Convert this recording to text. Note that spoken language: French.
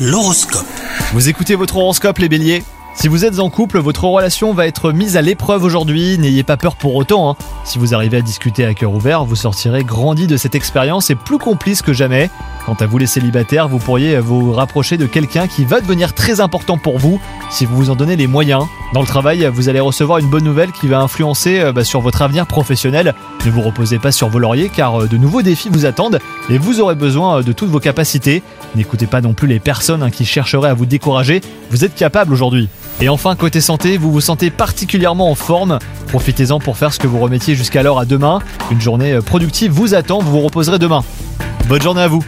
L'horoscope. Vous écoutez votre horoscope les béliers Si vous êtes en couple, votre relation va être mise à l'épreuve aujourd'hui, n'ayez pas peur pour autant. hein. Si vous arrivez à discuter à cœur ouvert, vous sortirez grandi de cette expérience et plus complice que jamais. Quant à vous les célibataires, vous pourriez vous rapprocher de quelqu'un qui va devenir très important pour vous si vous vous en donnez les moyens. Dans le travail, vous allez recevoir une bonne nouvelle qui va influencer euh, bah, sur votre avenir professionnel. Ne vous reposez pas sur vos lauriers car euh, de nouveaux défis vous attendent et vous aurez besoin euh, de toutes vos capacités. N'écoutez pas non plus les personnes hein, qui chercheraient à vous décourager, vous êtes capable aujourd'hui. Et enfin, côté santé, vous vous sentez particulièrement en forme. Profitez-en pour faire ce que vous remettiez jusqu'alors à demain. Une journée productive vous attend, vous vous reposerez demain. Bonne journée à vous